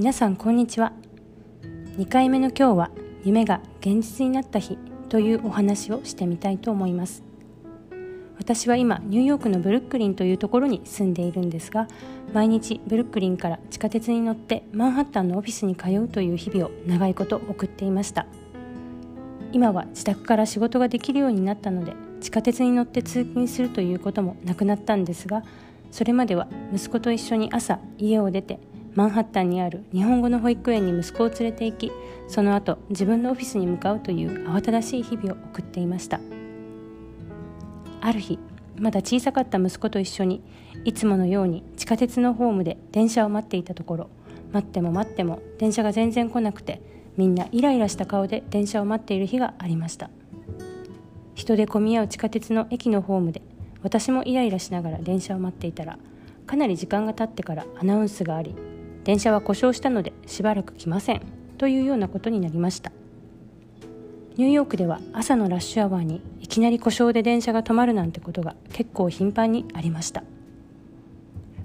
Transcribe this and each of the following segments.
皆さんこんにちは。2回目の今日は夢が現実になった日というお話をしてみたいと思います。私は今ニューヨークのブルックリンというところに住んでいるんですが毎日ブルックリンから地下鉄に乗ってマンハッタンのオフィスに通うという日々を長いこと送っていました。今は自宅から仕事ができるようになったので地下鉄に乗って通勤するということもなくなったんですがそれまでは息子と一緒に朝家を出てマンハッタンにある日本語の保育園に息子を連れて行きその後自分のオフィスに向かうという慌ただしい日々を送っていました。ある日まだ小さかった息子と一緒にいつものように地下鉄のホームで電車を待っていたところ待っても待っても電車が全然来なくてみんなイライラした顔で電車を待っている日がありました。人で混み合う地下鉄の駅のホームで私もイライラしながら電車を待っていたらかなり時間が経ってからアナウンスがあり電車は故障したのでしばらく来ません。というようなことになりました。ニューヨークでは朝のラッシュアワーにいきなり故障で電車が止まるなんてことが結構頻繁にありました。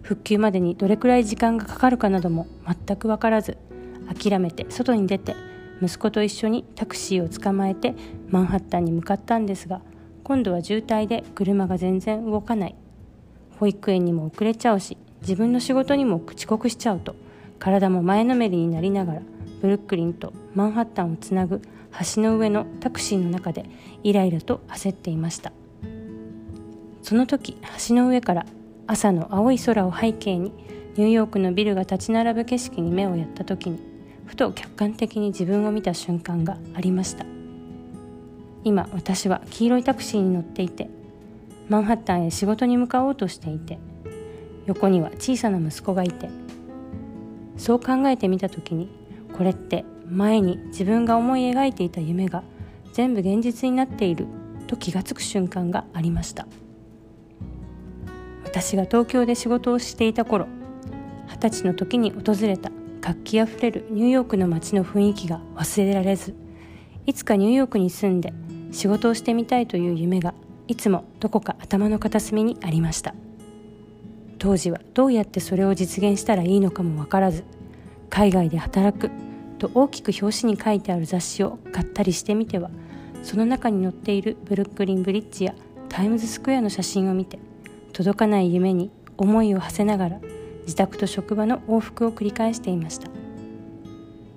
復旧までにどれくらい時間がかかるかなども全く分からず諦めて外に出て息子と一緒にタクシーを捕まえてマンハッタンに向かったんですが今度は渋滞で車が全然動かない。保育園にも遅れちゃうし自分の仕事にも遅刻しちゃうと。体も前のめりになりながらブルックリンとマンハッタンをつなぐ橋の上のタクシーの中でイライラと焦っていました。その時橋の上から朝の青い空を背景にニューヨークのビルが立ち並ぶ景色に目をやった時にふと客観的に自分を見た瞬間がありました。今私は黄色いタクシーに乗っていてマンハッタンへ仕事に向かおうとしていて横には小さな息子がいてそう考えてみた時にこれって前に自分が思い描いていた夢が全部現実になっていると気がつく瞬間がありました。私が東京で仕事をしていた頃二十歳の時に訪れた活気あふれるニューヨークの街の雰囲気が忘れられずいつかニューヨークに住んで仕事をしてみたいという夢がいつもどこか頭の片隅にありました。当時はどうやってそれを実現したらいいのかもわからず海外で働くと大きく表紙に書いてある雑誌を買ったりしてみてはその中に載っているブルックリンブリッジやタイムズスクエアの写真を見て届かない夢に思いを馳せながら自宅と職場の往復を繰り返していました。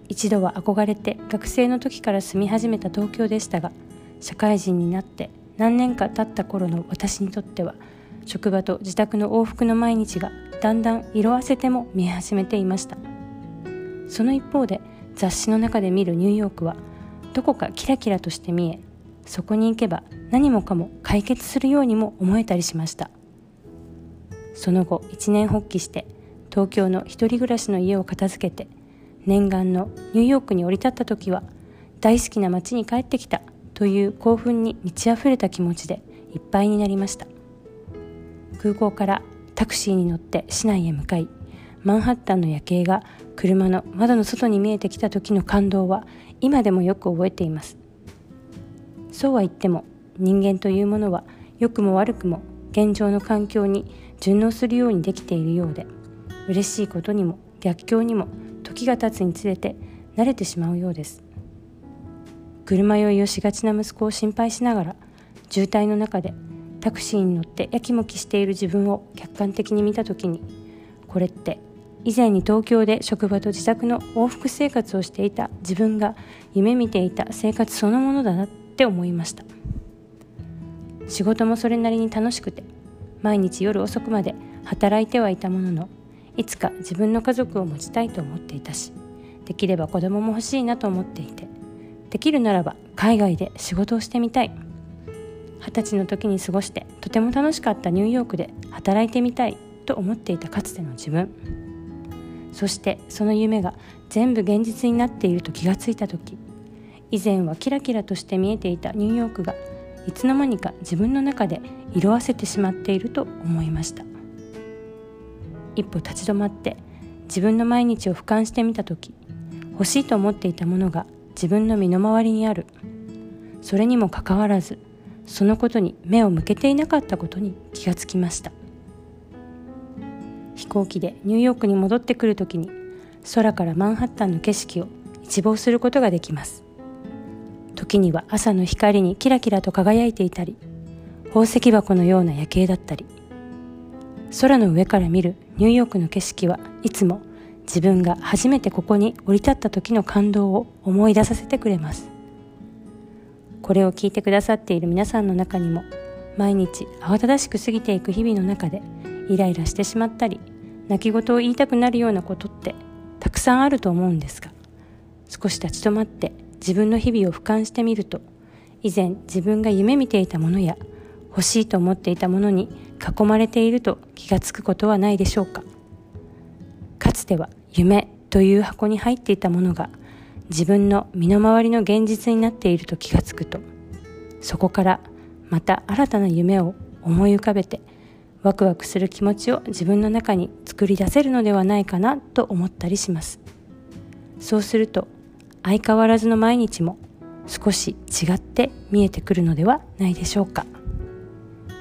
一度は憧れて学生の時から住み始めた東京でしたが社会人になって何年か経った頃の私にとっては職場と自宅の往復の毎日がだんだん色あせても見え始めていました。その一方で雑誌の中で見るニューヨークはどこかキラキラとして見えそこに行けば何もかも解決するようにも思えたりしました。その後一年発起して東京の一人暮らしの家を片付けて念願のニューヨークに降り立った時は大好きな街に帰ってきたという興奮に満ち溢れた気持ちでいっぱいになりました。空港からタクシーに乗って市内へ向かいマンハッタンの夜景が車の窓の外に見えてきた時の感動は今でもよく覚えています。そうは言っても人間というものは良くも悪くも現状の環境に順応するようにできているようで嬉しいことにも逆境にも時が経つにつれて慣れてしまうようです。車酔いをしがちな息子を心配しながら渋滞の中でタクシーに乗ってやきもきしている自分を客観的に見た時にこれって以前に東京で職場と自宅の往復生活をしていた自分が夢見ていた生活そのものだなって思いました。仕事もそれなりに楽しくて毎日夜遅くまで働いてはいたもののいつか自分の家族を持ちたいと思っていたしできれば子供も欲しいなと思っていてできるならば海外で仕事をしてみたい二十歳の時に過ごしてとても楽しかったニューヨークで働いてみたいと思っていたかつての自分。そしてその夢が全部現実になっていると気がついた時以前はキラキラとして見えていたニューヨークがいつの間にか自分の中で色あせてしまっていると思いました。一歩立ち止まって自分の毎日を俯瞰してみた時欲しいと思っていたものが自分の身の回りにある。それにもかかわらずそのことに目を向けていなかったことに気がつきました。飛行機でニューヨークに戻ってくる時に空からマンハッタンの景色を一望することができます。時には朝の光にキラキラと輝いていたり宝石箱のような夜景だったり空の上から見るニューヨークの景色はいつも自分が初めてここに降り立った時の感動を思い出させてくれます。これを聞いてくださっている皆さんの中にも毎日慌ただしく過ぎていく日々の中でイライラしてしまったり泣き言を言いたくなるようなことってたくさんあると思うんですが少し立ち止まって自分の日々を俯瞰してみると以前自分が夢見ていたものや欲しいと思っていたものに囲まれていると気がつくことはないでしょうか。かつては夢という箱に入っていたものが自分の身の回りの現実になっていると気がつくとそこからまた新たな夢を思い浮かべてワクワクする気持ちを自分の中に作り出せるのではないかなと思ったりします。そうすると相変わらずの毎日も少し違って見えてくるのではないでしょうか。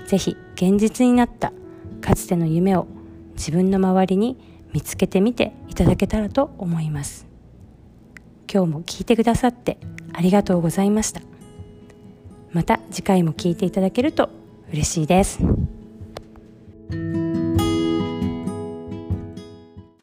是非現実になったかつての夢を自分の周りに見つけてみていただけたらと思います。今日も聞いてくださってありがとうございましたまた次回も聞いていただけると嬉しいです。